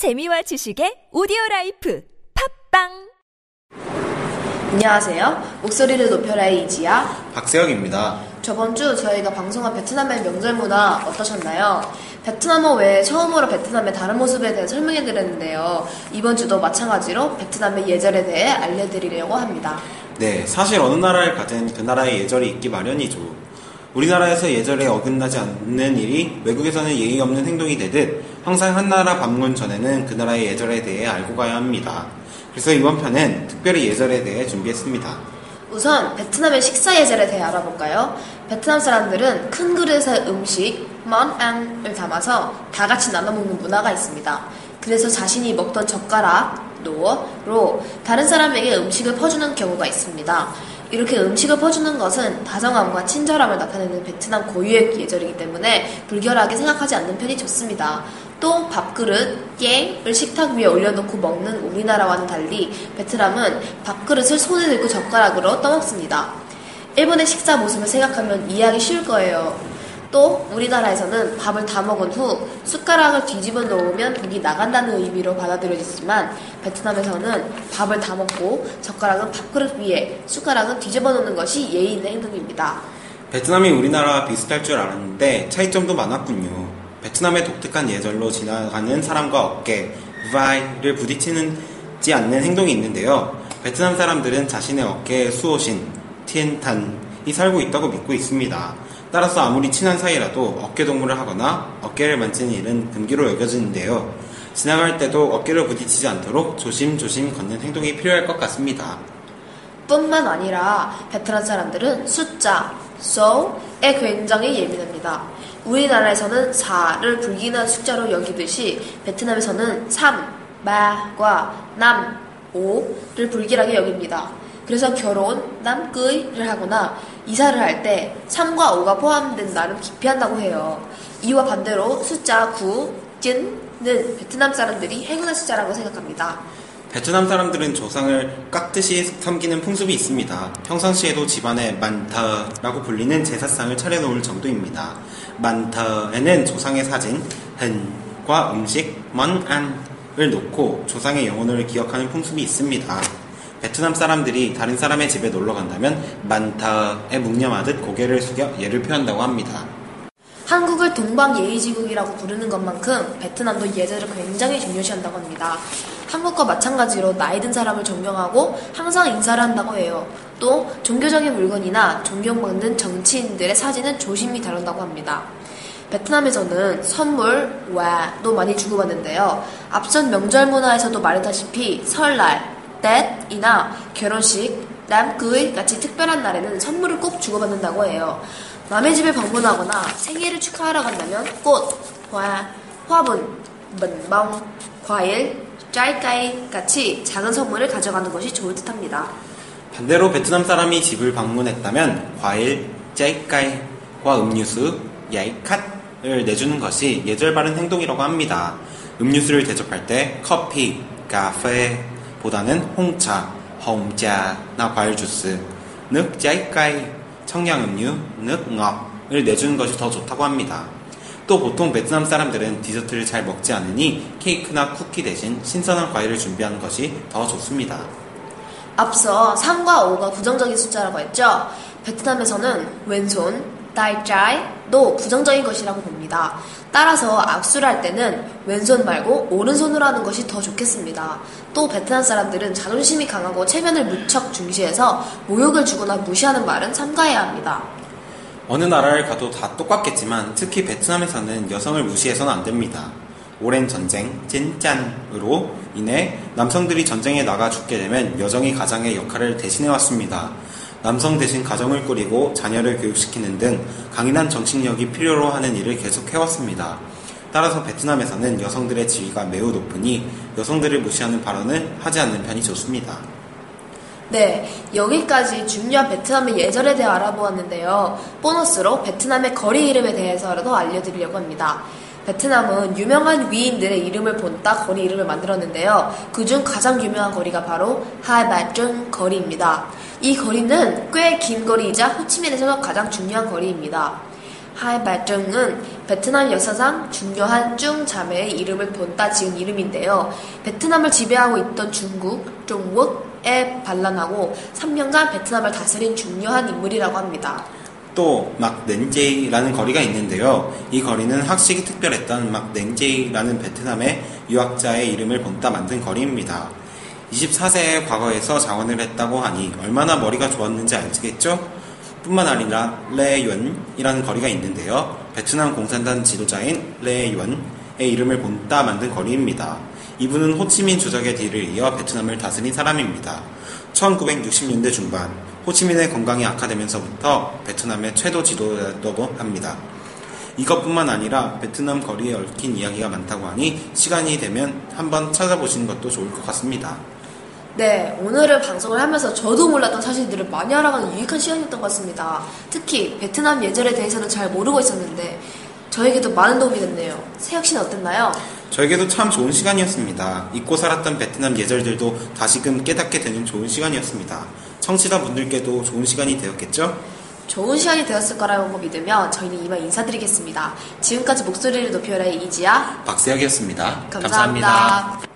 재미와 지식의 오디오 life 팟빵 안녕하세요. 목소리를 높여라의 이지야. 박세영입니다. 저번 주 저희가 방송한 베트남의 명절 문화 어떠셨나요? 베트남어 외에 처음으로 베트남의 다른 모습에 대해 설명해 드렸는데요. 이번 주도 마찬가지로 베트남의 예절에 대해 알려드리려고 합니다. 네, 사실 어느 나라를 가든 그 나라의 예절이 있기 마련이죠. 우리나라에서 예절에 어긋나지 않는 일이 외국에서는 예의 없는 행동이 되듯 항상 한 나라 방문 전에는 그 나라의 예절에 대해 알고 가야 합니다. 그래서 이번 편은 특별히 예절에 대해 준비했습니다. 우선 베트남의 식사 예절에 대해 알아볼까요? 베트남 사람들은 큰 그릇에 음식, 먼안을 담아서 다 같이 나눠 먹는 문화가 있습니다. 그래서 자신이 먹던 젓가락, 노로 다른 사람에게 음식을 퍼주는 경우가 있습니다. 이렇게 음식을 퍼주는 것은 다정함과 친절함을 나타내는 베트남 고유의 예절이기 때문에 불결하게 생각하지 않는 편이 좋습니다. 또 밥그릇, 깽을 식탁 위에 올려놓고 먹는 우리나라와는 달리 베트남은 밥그릇을 손에 들고 젓가락으로 떠먹습니다. 일본의 식사 모습을 생각하면 이해하기 쉬울 거예요. 또 우리나라에서는 밥을 다 먹은 후 숟가락을 뒤집어 놓으면 독이 나간다는 의미로 받아들여지지만 베트남에서는 밥을 다 먹고 젓가락은 밥그릇 위에 숟가락은 뒤집어 놓는 것이 예의 있는 행동입니다. 베트남이 우리나라와 비슷할 줄 알았는데 차이점도 많았군요. 베트남의 독특한 예절로 지나가는 사람과 어깨, 바이를 부딪히는지 않는 행동이 있는데요. 베트남 사람들은 자신의 어깨에 수호신, 티엔탄이 살고 있다고 믿고 있습니다. 따라서 아무리 친한 사이라도 어깨 동무를 하거나 어깨를 만지는 일은 금기로 여겨지는데요. 지나갈 때도 어깨를 부딪히지 않도록 조심조심 걷는 행동이 필요할 것 같습니다. 뿐만 아니라 베트남 사람들은 숫자, so에 굉장히 예민합니다. 우리나라에서는 4를 불기난 숫자로 여기듯이 베트남에서는 3, 마과 남, 5를 불길하게 여깁니다. 그래서 결혼, 남끄이를 하거나 이사를 할 때 3과 5가 포함된 날은 기피한다고 해요. 이와 반대로 숫자 9, 찐는 베트남 사람들이 행운의 숫자라고 생각합니다. 베트남 사람들은 조상을 깍듯이 섬기는 풍습이 있습니다. 평상시에도 집안에 만타라고 불리는 제사상을 차려놓을 정도입니다. 만타에는 조상의 사진, 흔과 음식, 먼안을 놓고 조상의 영혼을 기억하는 풍습이 있습니다. 베트남 사람들이 다른 사람의 집에 놀러 간다면 만타에 묵념하듯 고개를 숙여 예를 표한다고 합니다. 한국을 동방예의지국이라고 부르는 것만큼 베트남도 예절을 굉장히 중요시한다고 합니다. 한국과 마찬가지로 나이 든 사람을 존경하고 항상 인사를 한다고 해요. 또 종교적인 물건이나 존경받는 정치인들의 사진은 조심히 다룬다고 합니다. 베트남에서는 선물 와도 많이 주고받는데요. 앞선 명절 문화에서도 말했다시피 설날, 텟이나 결혼식, 남그의 같이 특별한 날에는 선물을 꼭 주고받는다고 해요. 남의 집에 방문하거나 생일을 축하하러 간다면 꽃, 화, 화분, 먼멍, 과일, 짜이까이 같이 작은 선물을 가져가는 것이 좋을 듯합니다. 반대로 베트남 사람이 집을 방문했다면 과일, 짜이까이와 음료수, 야이캇을 내주는 것이 예절 바른 행동이라고 합니다. 음료수를 대접할 때 커피, 카페, 보다는 홍차, 홍자나 과일 주스, 늑 짜이까이, 청량음료, 늑 ngọ을 내주는 것이 더 좋다고 합니다. 또 보통 베트남 사람들은 디저트를 잘 먹지 않으니 케이크나 쿠키 대신 신선한 과일을 준비하는 것이 더 좋습니다. 앞서 3과 5가 부정적인 숫자라고 했죠. 베트남에서는 왼손, 다이짜이 도 부정적인 것이라고 봅니다. 따라서 악수를 할 때는 왼손 말고 오른손으로 하는 것이 더 좋겠습니다. 또 베트남 사람들은 자존심이 강하고 체면을 무척 중시해서 모욕을 주거나 무시하는 말은 삼가해야 합니다. 어느 나라를 가도 다 똑같겠지만 특히 베트남에서는 여성을 무시해서는 안 됩니다. 오랜 전쟁, 찐짠으로 인해 남성들이 전쟁에 나가 죽게 되면 여성이 가장의 역할을 대신해 왔습니다. 남성 대신 가정을 꾸리고 자녀를 교육시키는 등 강인한 정신력이 필요로 하는 일을 계속 해왔습니다. 따라서 베트남에서는 여성들의 지위가 매우 높으니 여성들을 무시하는 발언을 하지 않는 편이 좋습니다. 네, 여기까지 중요한 베트남의 예절에 대해 알아보았는데요. 보너스로 베트남의 거리 이름에 대해서라도 알려드리려고 합니다. 베트남은 유명한 위인들의 이름을 본따 거리 이름을 만들었는데요. 그중 가장 유명한 거리가 바로 하이바쭝 거리입니다. 이 거리는 꽤 긴 거리이자 호치민에서 가장 중요한 거리입니다. 하이 발정은 베트남 역사상 중요한 중 자매의 이름을 본따 지은 이름인데요. 베트남을 지배하고 있던 중국, 중국에 반란하고 3년간 베트남을 다스린 중요한 인물이라고 합니다. 또 막냉제이라는 거리가 있는데요. 이 거리는 학식이 특별했던 막냉제이라는 베트남의 유학자의 이름을 본따 만든 거리입니다. 24세의 과거에서 장원을 했다고 하니 얼마나 머리가 좋았는지 알겠죠? 뿐만 아니라 레윤이라는 거리가 있는데요. 베트남 공산당 지도자인 레윤의 이름을 본따 만든 거리입니다. 이분은 호치민 주적의 뒤를 이어 베트남을 다스린 사람입니다. 1960년대 중반 호치민의 건강이 악화되면서부터 베트남의 최도 지도자라고 합니다. 이것뿐만 아니라 베트남 거리에 얽힌 이야기가 많다고 하니 시간이 되면 한번 찾아보시는 것도 좋을 것 같습니다. 네, 오늘은 방송을 하면서 저도 몰랐던 사실들을 많이 알아가는 유익한 시간이었던 것 같습니다. 특히 베트남 예절에 대해서는 잘 모르고 있었는데 저에게도 많은 도움이 됐네요. 세혁 씨는 어땠나요? 저에게도 참 좋은 시간이었습니다. 잊고 살았던 베트남 예절들도 다시금 깨닫게 되는 좋은 시간이었습니다. 청취자분들께도 좋은 시간이 되었겠죠? 좋은 시간이 되었을 거라고 믿으며 저희는 이만 인사드리겠습니다. 지금까지 목소리를 높여라의 이지야. 박세혁이었습니다 감사합니다.